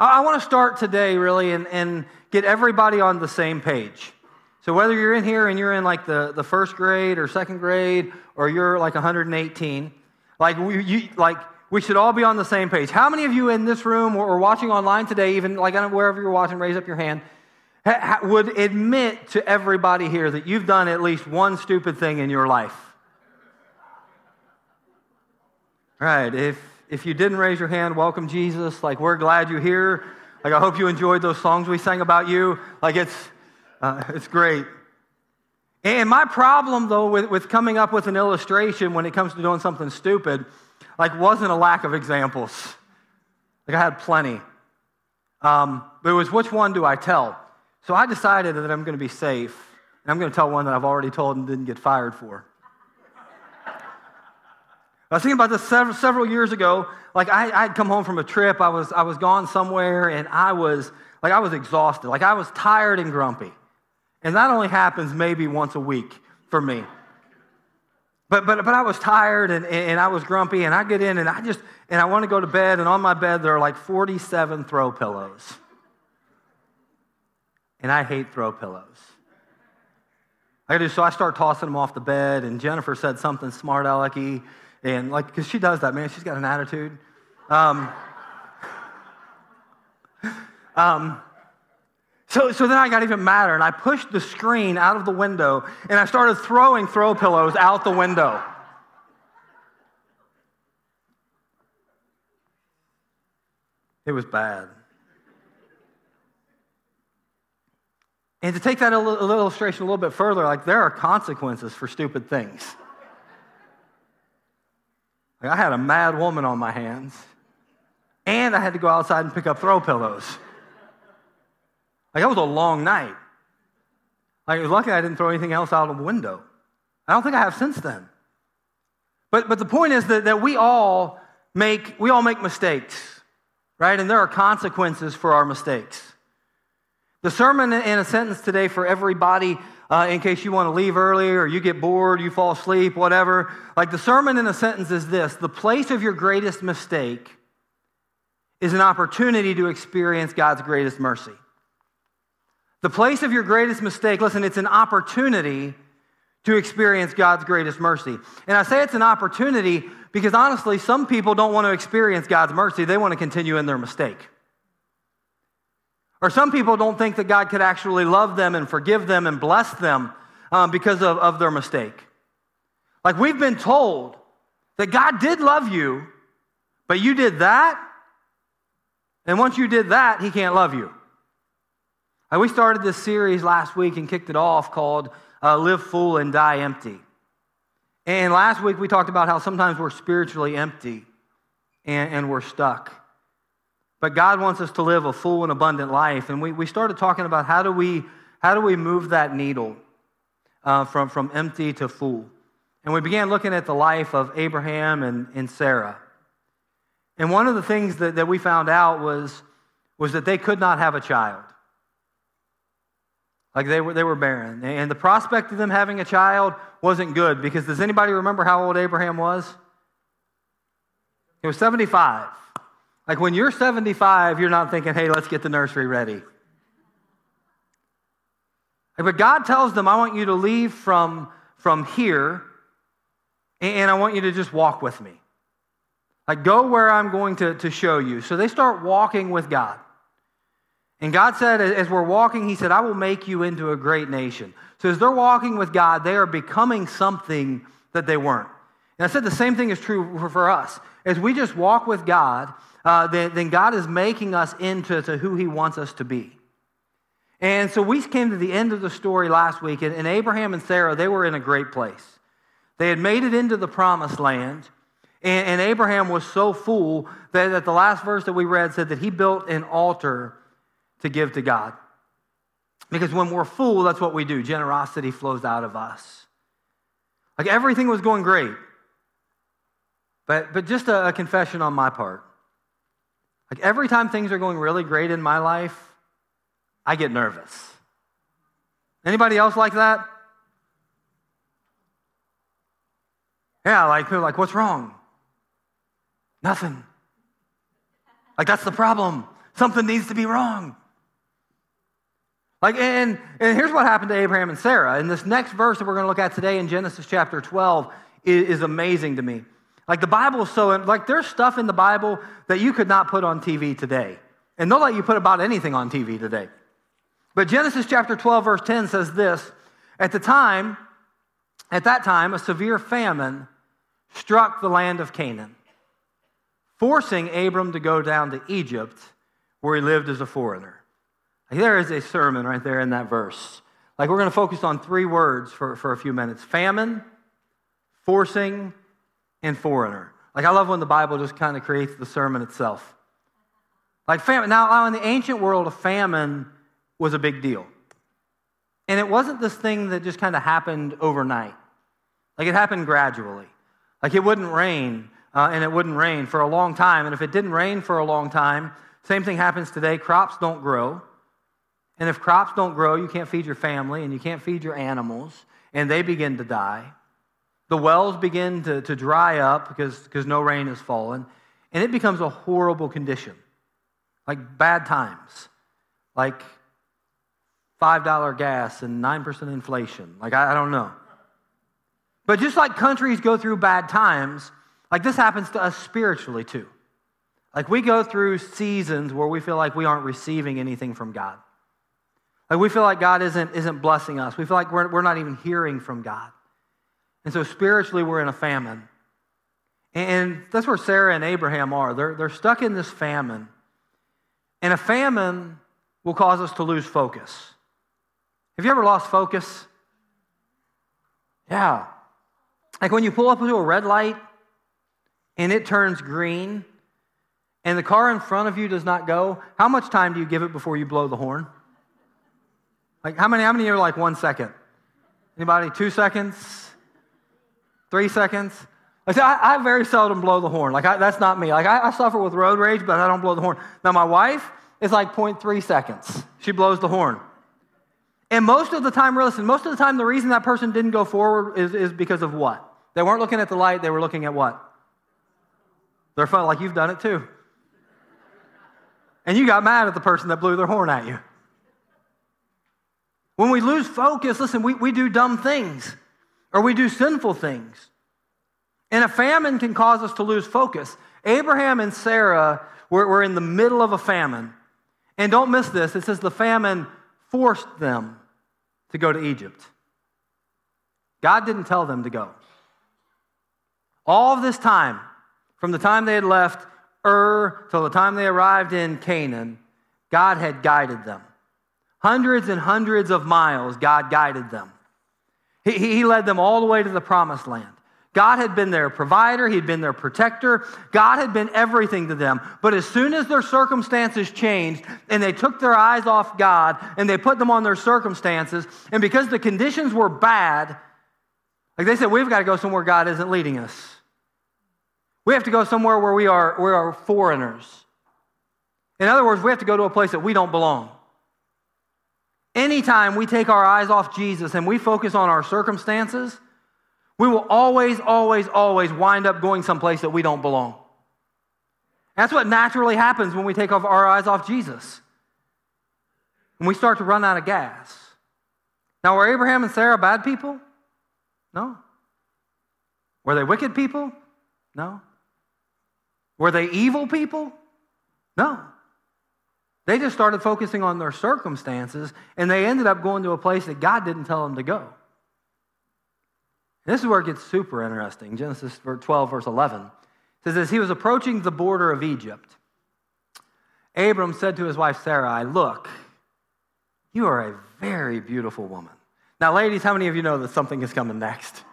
I, want to start today really and, and get everybody on the same page. So whether you're in here and you're in like the, the first grade or second grade or you're like 118, like we, you, like we should all be on the same page. How many of you in this room or, watching online today, even like wherever you're watching, raise up your hand, ha, ha, would admit to everybody here that you've done at least one stupid thing in your life? Right. If if you didn't raise your hand, welcome Jesus. Like we're glad you're here. Like I hope you enjoyed those songs we sang about you. Like it's uh, it's great. And my problem though with, with coming up with an illustration when it comes to doing something stupid, like wasn't a lack of examples. Like I had plenty. Um, but it was which one do I tell? So I decided that I'm going to be safe. And I'm going to tell one that I've already told and didn't get fired for. I was thinking about this several, several years ago. Like I, I'd come home from a trip. I was, I was gone somewhere and I was like I was exhausted. Like I was tired and grumpy. And that only happens maybe once a week for me. But, but, but I was tired and, and I was grumpy, and I get in and I just, and I want to go to bed, and on my bed there are like 47 throw pillows. And I hate throw pillows. I do, so I start tossing them off the bed, and Jennifer said something smart alecky, and like, because she does that, man, she's got an attitude. Um, um, so, so then I got even madder, and I pushed the screen out of the window, and I started throwing throw pillows out the window. It was bad. And to take that illustration a little bit further, like there are consequences for stupid things. I had a mad woman on my hands, and I had to go outside and pick up throw pillows. Like, that was a long night. Like, it was lucky I didn't throw anything else out of the window. I don't think I have since then. But, but the point is that, that we all make we all make mistakes, right? And there are consequences for our mistakes. The sermon in a sentence today for everybody, uh, in case you want to leave early or you get bored, you fall asleep, whatever. Like the sermon in a sentence is this the place of your greatest mistake is an opportunity to experience God's greatest mercy. The place of your greatest mistake, listen, it's an opportunity to experience God's greatest mercy. And I say it's an opportunity because honestly, some people don't want to experience God's mercy, they want to continue in their mistake. Or some people don't think that God could actually love them and forgive them and bless them um, because of, of their mistake. Like we've been told that God did love you, but you did that, and once you did that, He can't love you. We started this series last week and kicked it off called uh, Live Full and Die Empty. And last week we talked about how sometimes we're spiritually empty and, and we're stuck. But God wants us to live a full and abundant life. And we, we started talking about how do we, how do we move that needle uh, from, from empty to full. And we began looking at the life of Abraham and, and Sarah. And one of the things that, that we found out was, was that they could not have a child. Like they were, they were barren. And the prospect of them having a child wasn't good because does anybody remember how old Abraham was? He was 75. Like when you're 75, you're not thinking, hey, let's get the nursery ready. But God tells them, I want you to leave from, from here and I want you to just walk with me. Like go where I'm going to, to show you. So they start walking with God. And God said, as we're walking, He said, I will make you into a great nation. So as they're walking with God, they are becoming something that they weren't. And I said the same thing is true for us. As we just walk with God, uh, then, then, God is making us into to who He wants us to be. And so we came to the end of the story last week, and, and Abraham and Sarah, they were in a great place. They had made it into the promised land, and, and Abraham was so full that, that the last verse that we read said that he built an altar to give to God. Because when we're full, that's what we do. Generosity flows out of us. Like everything was going great. But, but just a, a confession on my part. Like every time things are going really great in my life, I get nervous. Anybody else like that? Yeah, like, like, what's wrong? Nothing. Like, that's the problem. Something needs to be wrong. Like, and, and here's what happened to Abraham and Sarah. And this next verse that we're going to look at today in Genesis chapter 12 is, is amazing to me. Like, the Bible is so, like, there's stuff in the Bible that you could not put on TV today. And they'll let you put about anything on TV today. But Genesis chapter 12, verse 10 says this At the time, at that time, a severe famine struck the land of Canaan, forcing Abram to go down to Egypt, where he lived as a foreigner. There is a sermon right there in that verse. Like we're going to focus on three words for, for a few minutes famine, forcing, and foreigner. Like I love when the Bible just kind of creates the sermon itself. Like famine. Now, in the ancient world, a famine was a big deal. And it wasn't this thing that just kind of happened overnight. Like it happened gradually. Like it wouldn't rain, uh, and it wouldn't rain for a long time. And if it didn't rain for a long time, same thing happens today. Crops don't grow. And if crops don't grow, you can't feed your family and you can't feed your animals, and they begin to die. The wells begin to, to dry up because, no rain has fallen, and it becomes a horrible condition. Like bad times, like $5 gas and 9% inflation. Like, I, I don't know. But just like countries go through bad times, like this happens to us spiritually too. Like we go through seasons where we feel like we aren't receiving anything from God. Like we feel like God isn't, isn't blessing us. We feel like we're, we're not even hearing from God. And so spiritually, we're in a famine. And that's where Sarah and Abraham are. They're, they're stuck in this famine. And a famine will cause us to lose focus. Have you ever lost focus? Yeah. Like when you pull up to a red light and it turns green and the car in front of you does not go, how much time do you give it before you blow the horn? Like, how many, how many are like one second? Anybody? Two seconds? Three seconds? I, say, I, I very seldom blow the horn. Like, I, that's not me. Like, I, I suffer with road rage, but I don't blow the horn. Now, my wife is like 0.3 seconds. She blows the horn. And most of the time, listen, most of the time, the reason that person didn't go forward is, is because of what? They weren't looking at the light, they were looking at what? Their phone, like you've done it too. And you got mad at the person that blew their horn at you. When we lose focus, listen, we, we do dumb things or we do sinful things. And a famine can cause us to lose focus. Abraham and Sarah were, were in the middle of a famine. And don't miss this it says the famine forced them to go to Egypt. God didn't tell them to go. All of this time, from the time they had left Ur till the time they arrived in Canaan, God had guided them. Hundreds and hundreds of miles, God guided them. He, he led them all the way to the promised land. God had been their provider, He'd been their protector. God had been everything to them. But as soon as their circumstances changed and they took their eyes off God and they put them on their circumstances, and because the conditions were bad, like they said, we've got to go somewhere God isn't leading us. We have to go somewhere where we are, we are foreigners. In other words, we have to go to a place that we don't belong. Anytime we take our eyes off Jesus and we focus on our circumstances, we will always, always, always wind up going someplace that we don't belong. That's what naturally happens when we take our eyes off Jesus. When we start to run out of gas. Now, were Abraham and Sarah bad people? No. Were they wicked people? No. Were they evil people? No. They just started focusing on their circumstances and they ended up going to a place that God didn't tell them to go. This is where it gets super interesting. Genesis 12, verse 11 says, As he was approaching the border of Egypt, Abram said to his wife Sarai, Look, you are a very beautiful woman. Now, ladies, how many of you know that something is coming next?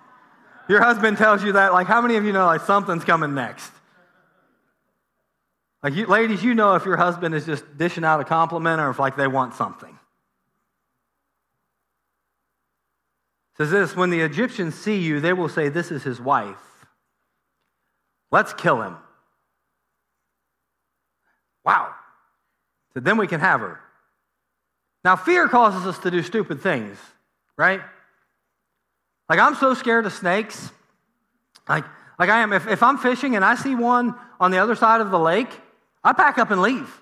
Your husband tells you that, like, how many of you know like something's coming next? Like, you, ladies, you know if your husband is just dishing out a compliment or if, like, they want something. It says this when the Egyptians see you, they will say, This is his wife. Let's kill him. Wow. So then we can have her. Now, fear causes us to do stupid things, right? Like, I'm so scared of snakes. Like, like I am. If, if I'm fishing and I see one on the other side of the lake, I pack up and leave.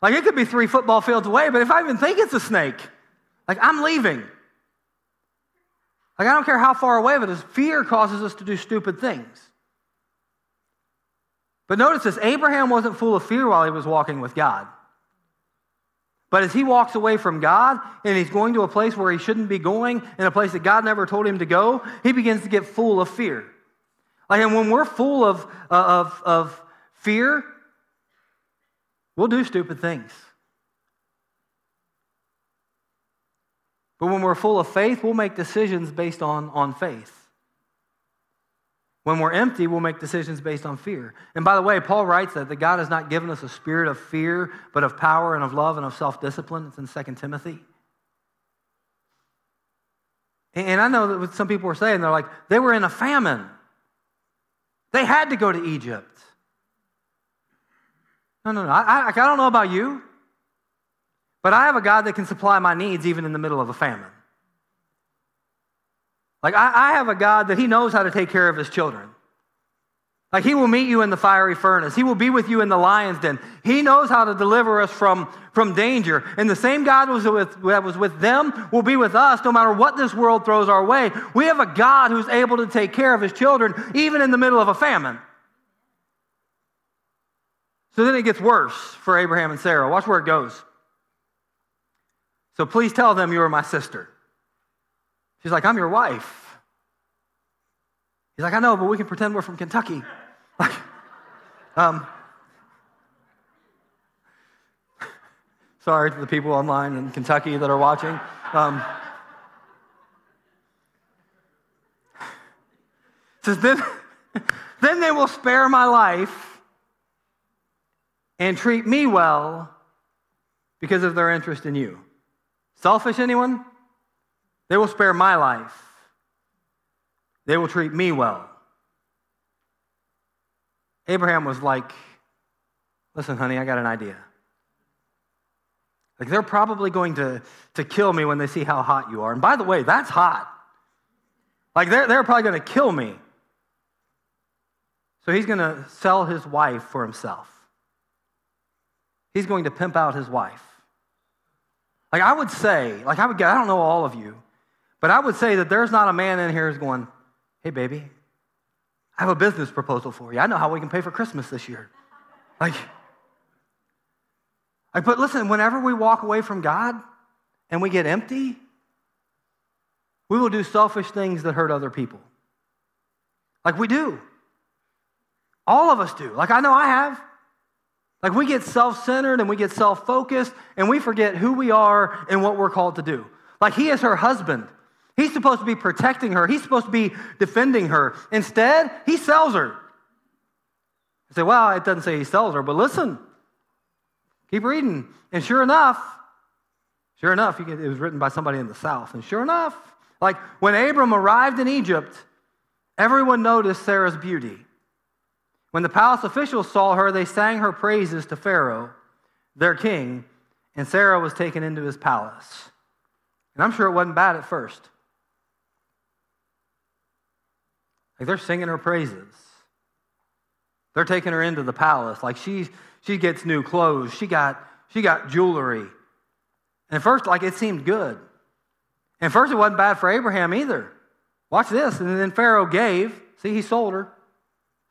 Like it could be three football fields away, but if I even think it's a snake, like I'm leaving. Like I don't care how far away, but fear causes us to do stupid things. But notice this Abraham wasn't full of fear while he was walking with God. But as he walks away from God and he's going to a place where he shouldn't be going, in a place that God never told him to go, he begins to get full of fear. Like, and when we're full of, uh, of, of fear, we'll do stupid things. But when we're full of faith, we'll make decisions based on, on faith. When we're empty, we'll make decisions based on fear. And by the way, Paul writes that, that God has not given us a spirit of fear, but of power and of love and of self discipline. It's in 2 Timothy. And I know that what some people are saying, they're like, they were in a famine. They had to go to Egypt. No, no, no. I, I, I don't know about you, but I have a God that can supply my needs even in the middle of a famine. Like, I, I have a God that He knows how to take care of His children. Like, He will meet you in the fiery furnace. He will be with you in the lion's den. He knows how to deliver us from, from danger. And the same God was with, that was with them will be with us no matter what this world throws our way. We have a God who's able to take care of His children even in the middle of a famine. So then it gets worse for Abraham and Sarah. Watch where it goes. So please tell them you are my sister. She's like, I'm your wife. He's like, I know, but we can pretend we're from Kentucky. Like, um, sorry to the people online in Kentucky that are watching. Um, says, then, then they will spare my life and treat me well because of their interest in you. Selfish, anyone? They will spare my life. They will treat me well. Abraham was like, Listen, honey, I got an idea. Like, they're probably going to, to kill me when they see how hot you are. And by the way, that's hot. Like, they're, they're probably going to kill me. So he's going to sell his wife for himself. He's going to pimp out his wife. Like, I would say, like, I would I don't know all of you, but I would say that there's not a man in here who's going, hey, baby, I have a business proposal for you. I know how we can pay for Christmas this year. Like, like, but listen, whenever we walk away from God and we get empty, we will do selfish things that hurt other people. Like we do. All of us do. Like I know I have. Like we get self centered and we get self focused and we forget who we are and what we're called to do. Like he is her husband. He's supposed to be protecting her, he's supposed to be defending her. Instead, he sells her. I say, well, it doesn't say he sells her, but listen, keep reading. And sure enough, sure enough, it was written by somebody in the South. And sure enough, like when Abram arrived in Egypt, everyone noticed Sarah's beauty. When the palace officials saw her, they sang her praises to Pharaoh, their king, and Sarah was taken into his palace. And I'm sure it wasn't bad at first. Like they're singing her praises. They're taking her into the palace. Like she's she gets new clothes. She got she got jewelry. And first, like it seemed good. And first it wasn't bad for Abraham either. Watch this. And then Pharaoh gave, see, he sold her.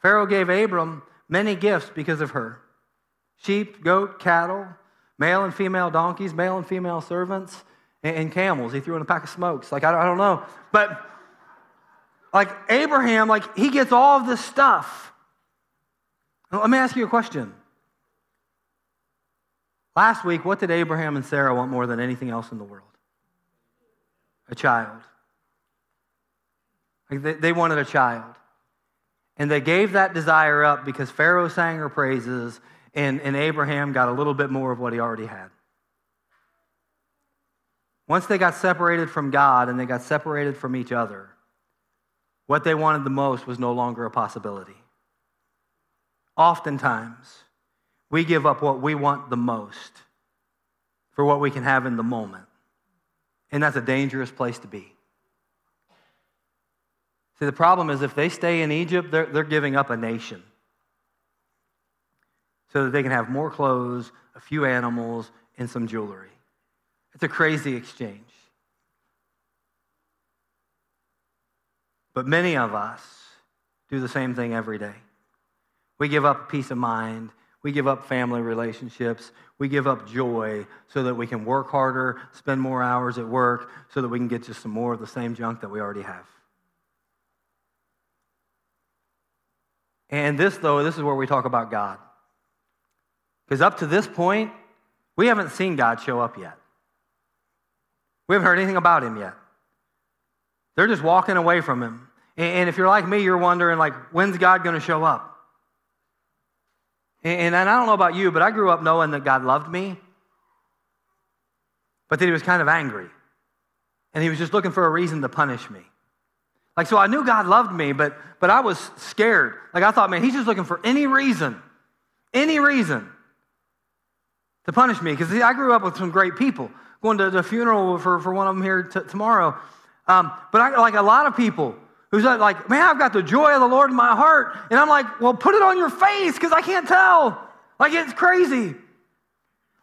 Pharaoh gave Abram many gifts because of her sheep, goat, cattle, male and female donkeys, male and female servants, and, camels. He threw in a pack of smokes. Like, I don't know. But like Abraham, like he gets all of this stuff. Now, let me ask you a question. Last week, what did Abraham and Sarah want more than anything else in the world? A child. Like they, they wanted a child. And they gave that desire up because Pharaoh sang her praises and, and Abraham got a little bit more of what he already had. Once they got separated from God and they got separated from each other, what they wanted the most was no longer a possibility. Oftentimes, we give up what we want the most for what we can have in the moment. And that's a dangerous place to be. See, the problem is if they stay in Egypt, they're, they're giving up a nation so that they can have more clothes, a few animals, and some jewelry. It's a crazy exchange. But many of us do the same thing every day. We give up peace of mind. We give up family relationships. We give up joy so that we can work harder, spend more hours at work, so that we can get just some more of the same junk that we already have. And this, though, this is where we talk about God. Because up to this point, we haven't seen God show up yet. We haven't heard anything about him yet. They're just walking away from him. And if you're like me, you're wondering, like, when's God going to show up? And, I don't know about you, but I grew up knowing that God loved me, but that he was kind of angry. And he was just looking for a reason to punish me. Like, so I knew God loved me, but, but I was scared. Like, I thought, man, he's just looking for any reason, any reason to punish me. Because I grew up with some great people. Going to the funeral for, for one of them here t- tomorrow. Um, but I, like a lot of people, who's like, man, I've got the joy of the Lord in my heart. And I'm like, well, put it on your face because I can't tell. Like, it's crazy.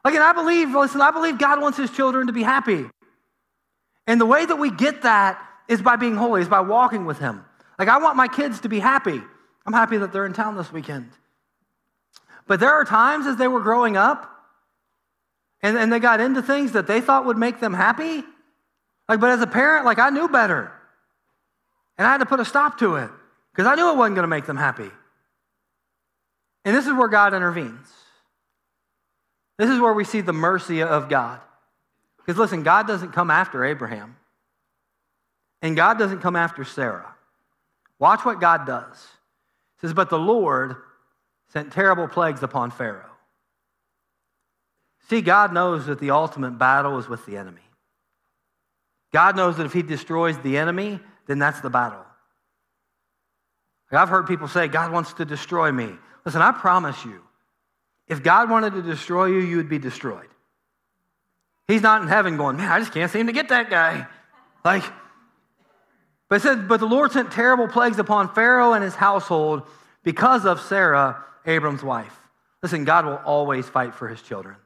Like, and I believe, listen, I believe God wants his children to be happy. And the way that we get that is by being holy, is by walking with him. Like, I want my kids to be happy. I'm happy that they're in town this weekend. But there are times as they were growing up and, and they got into things that they thought would make them happy. Like, but as a parent, like, I knew better. And I had to put a stop to it because I knew it wasn't going to make them happy. And this is where God intervenes. This is where we see the mercy of God. Because listen, God doesn't come after Abraham, and God doesn't come after Sarah. Watch what God does. It says, But the Lord sent terrible plagues upon Pharaoh. See, God knows that the ultimate battle is with the enemy. God knows that if he destroys the enemy, then that's the battle. I've heard people say, God wants to destroy me. Listen, I promise you, if God wanted to destroy you, you would be destroyed. He's not in heaven going, man, I just can't seem to get that guy. Like, but said, but the Lord sent terrible plagues upon Pharaoh and his household because of Sarah, Abram's wife. Listen, God will always fight for his children.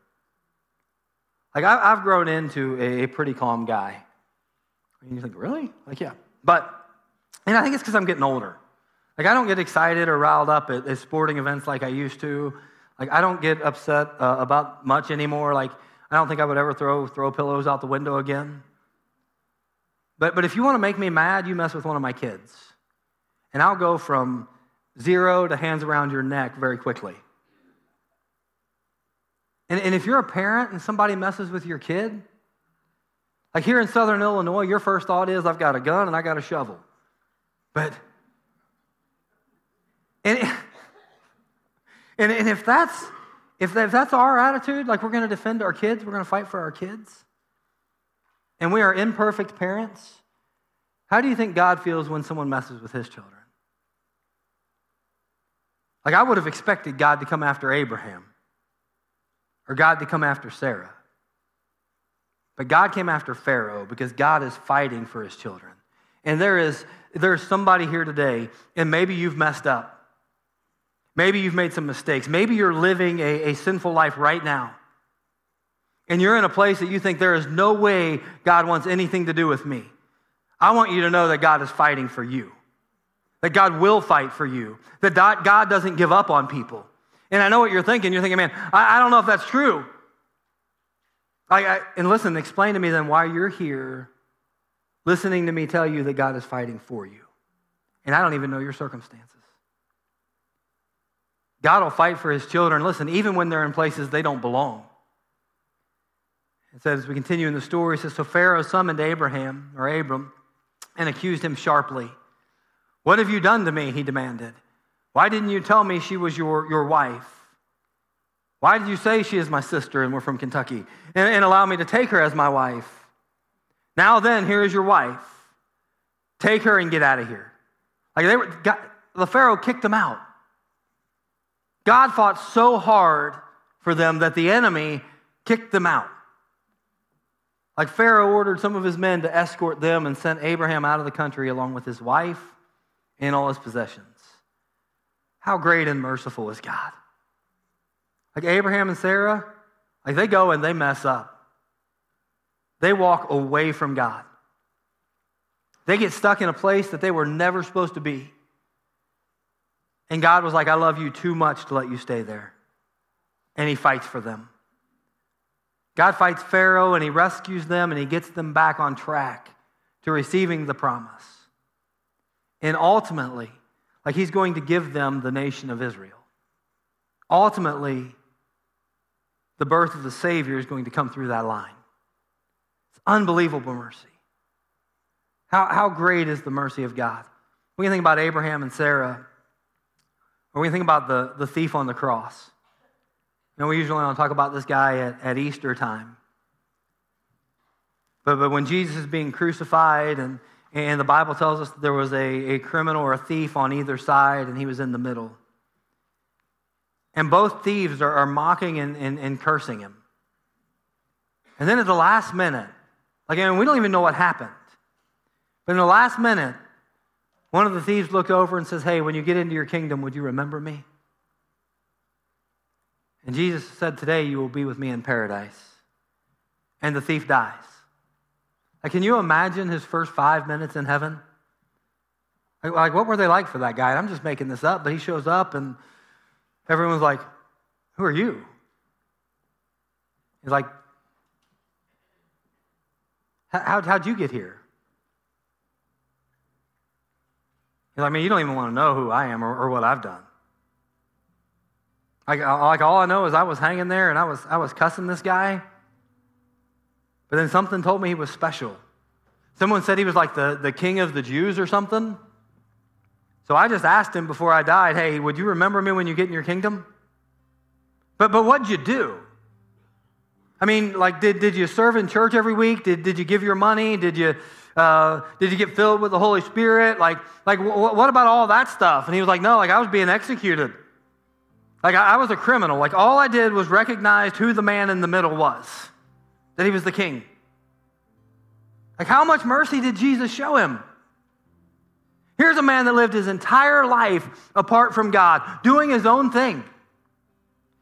Like, I've grown into a pretty calm guy. And you think, really? Like, yeah. But, and I think it's because I'm getting older. Like, I don't get excited or riled up at, at, sporting events like I used to. Like, I don't get upset uh, about much anymore. Like, I don't think I would ever throw, throw pillows out the window again. But, but if you want to make me mad, you mess with one of my kids. And I'll go from zero to hands around your neck very quickly. And, and if you're a parent and somebody messes with your kid, like here in southern Illinois, your first thought is, I've got a gun and I got a shovel. But, and, and, and if, that's, if, if that's our attitude, like we're going to defend our kids, we're going to fight for our kids, and we are imperfect parents, how do you think God feels when someone messes with his children? Like I would have expected God to come after Abraham or God to come after Sarah. But God came after Pharaoh because God is fighting for his children. And there is there's somebody here today, and maybe you've messed up. Maybe you've made some mistakes. Maybe you're living a, a sinful life right now. And you're in a place that you think there is no way God wants anything to do with me. I want you to know that God is fighting for you, that God will fight for you, that God doesn't give up on people. And I know what you're thinking. You're thinking, man, I, I don't know if that's true. I, I, and listen, explain to me then why you're here listening to me tell you that God is fighting for you. And I don't even know your circumstances. God will fight for his children, listen, even when they're in places they don't belong. It says, as we continue in the story, it says, So Pharaoh summoned Abraham, or Abram, and accused him sharply. What have you done to me? He demanded. Why didn't you tell me she was your, your wife? Why did you say she is my sister and we're from Kentucky? And, and allow me to take her as my wife. Now then, here is your wife. Take her and get out of here. Like they were, God, the Pharaoh kicked them out. God fought so hard for them that the enemy kicked them out. Like Pharaoh ordered some of his men to escort them and sent Abraham out of the country along with his wife and all his possessions. How great and merciful is God. Like Abraham and Sarah, Like they go and they mess up. They walk away from God. They get stuck in a place that they were never supposed to be. And God was like, I love you too much to let you stay there. And He fights for them. God fights Pharaoh and He rescues them and He gets them back on track to receiving the promise. And ultimately, like He's going to give them the nation of Israel. Ultimately, the birth of the Savior is going to come through that line. It's unbelievable mercy. How, how great is the mercy of God? When you think about Abraham and Sarah, or when you think about the, the thief on the cross, you know, we usually don't talk about this guy at, at Easter time. But, but when Jesus is being crucified, and, and the Bible tells us there was a, a criminal or a thief on either side, and he was in the middle. And both thieves are, are mocking and, and, and cursing him. And then at the last minute, like, I mean, we don't even know what happened. But in the last minute, one of the thieves looked over and says, Hey, when you get into your kingdom, would you remember me? And Jesus said, Today you will be with me in paradise. And the thief dies. Like, can you imagine his first five minutes in heaven? Like, what were they like for that guy? I'm just making this up, but he shows up and everyone's like, Who are you? He's like, How, how'd you get here? He's like, I mean, you don't even want to know who I am or, or what I've done. Like, like all I know is I was hanging there and I was, I was cussing this guy. But then something told me he was special. Someone said he was like the, the king of the Jews or something. So I just asked him before I died, hey, would you remember me when you get in your kingdom? But, but what'd you do? I mean, like, did, did you serve in church every week? Did, did you give your money? Did you, uh, did you get filled with the Holy Spirit? Like, like w- what about all that stuff? And he was like, no, like I was being executed. Like I, I was a criminal. Like all I did was recognize who the man in the middle was, that he was the king. Like how much mercy did Jesus show him? Here's a man that lived his entire life apart from God, doing his own thing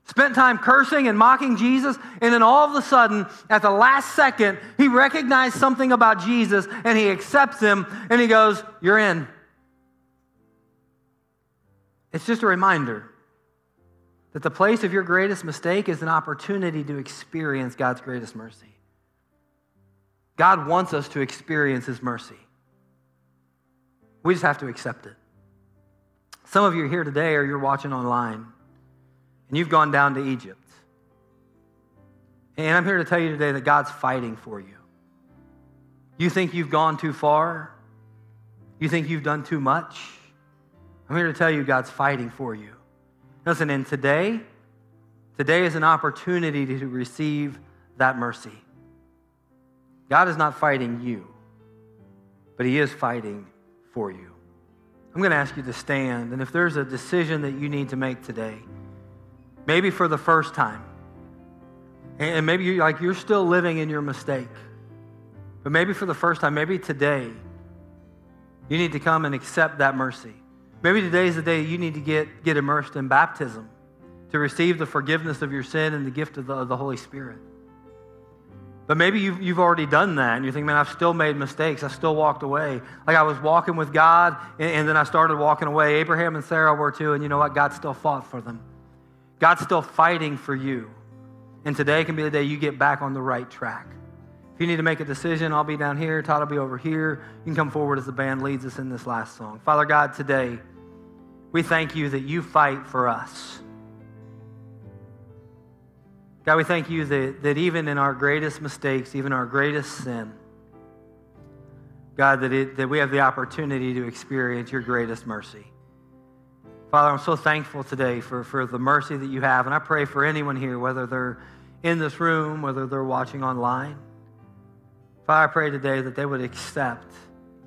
spent time cursing and mocking Jesus, and then all of a sudden, at the last second, he recognized something about Jesus and he accepts him and he goes, You're in. It's just a reminder that the place of your greatest mistake is an opportunity to experience God's greatest mercy. God wants us to experience his mercy. We just have to accept it. Some of you are here today or you're watching online and you've gone down to Egypt. And I'm here to tell you today that God's fighting for you. You think you've gone too far? You think you've done too much? I'm here to tell you God's fighting for you. Listen, and today, today is an opportunity to receive that mercy. God is not fighting you, but He is fighting for you. I'm going to ask you to stand, and if there's a decision that you need to make today, maybe for the first time. And maybe you're like you're still living in your mistake. But maybe for the first time, maybe today, you need to come and accept that mercy. Maybe today is the day you need to get, get immersed in baptism to receive the forgiveness of your sin and the gift of the, of the Holy Spirit. But maybe you've, you've already done that and you think, man, I've still made mistakes. I still walked away. Like I was walking with God and, and then I started walking away. Abraham and Sarah were too, and you know what? God still fought for them. God's still fighting for you. And today can be the day you get back on the right track. If you need to make a decision, I'll be down here. Todd will be over here. You can come forward as the band leads us in this last song. Father God, today, we thank you that you fight for us. God, we thank you that, that even in our greatest mistakes, even our greatest sin, God, that, it, that we have the opportunity to experience your greatest mercy. Father, I'm so thankful today for, for the mercy that you have. And I pray for anyone here, whether they're in this room, whether they're watching online. Father, I pray today that they would accept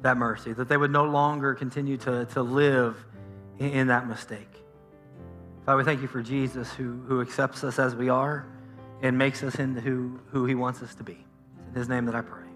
that mercy, that they would no longer continue to, to live in that mistake. Father, we thank you for Jesus who, who accepts us as we are and makes us into who, who he wants us to be. It's in his name that I pray.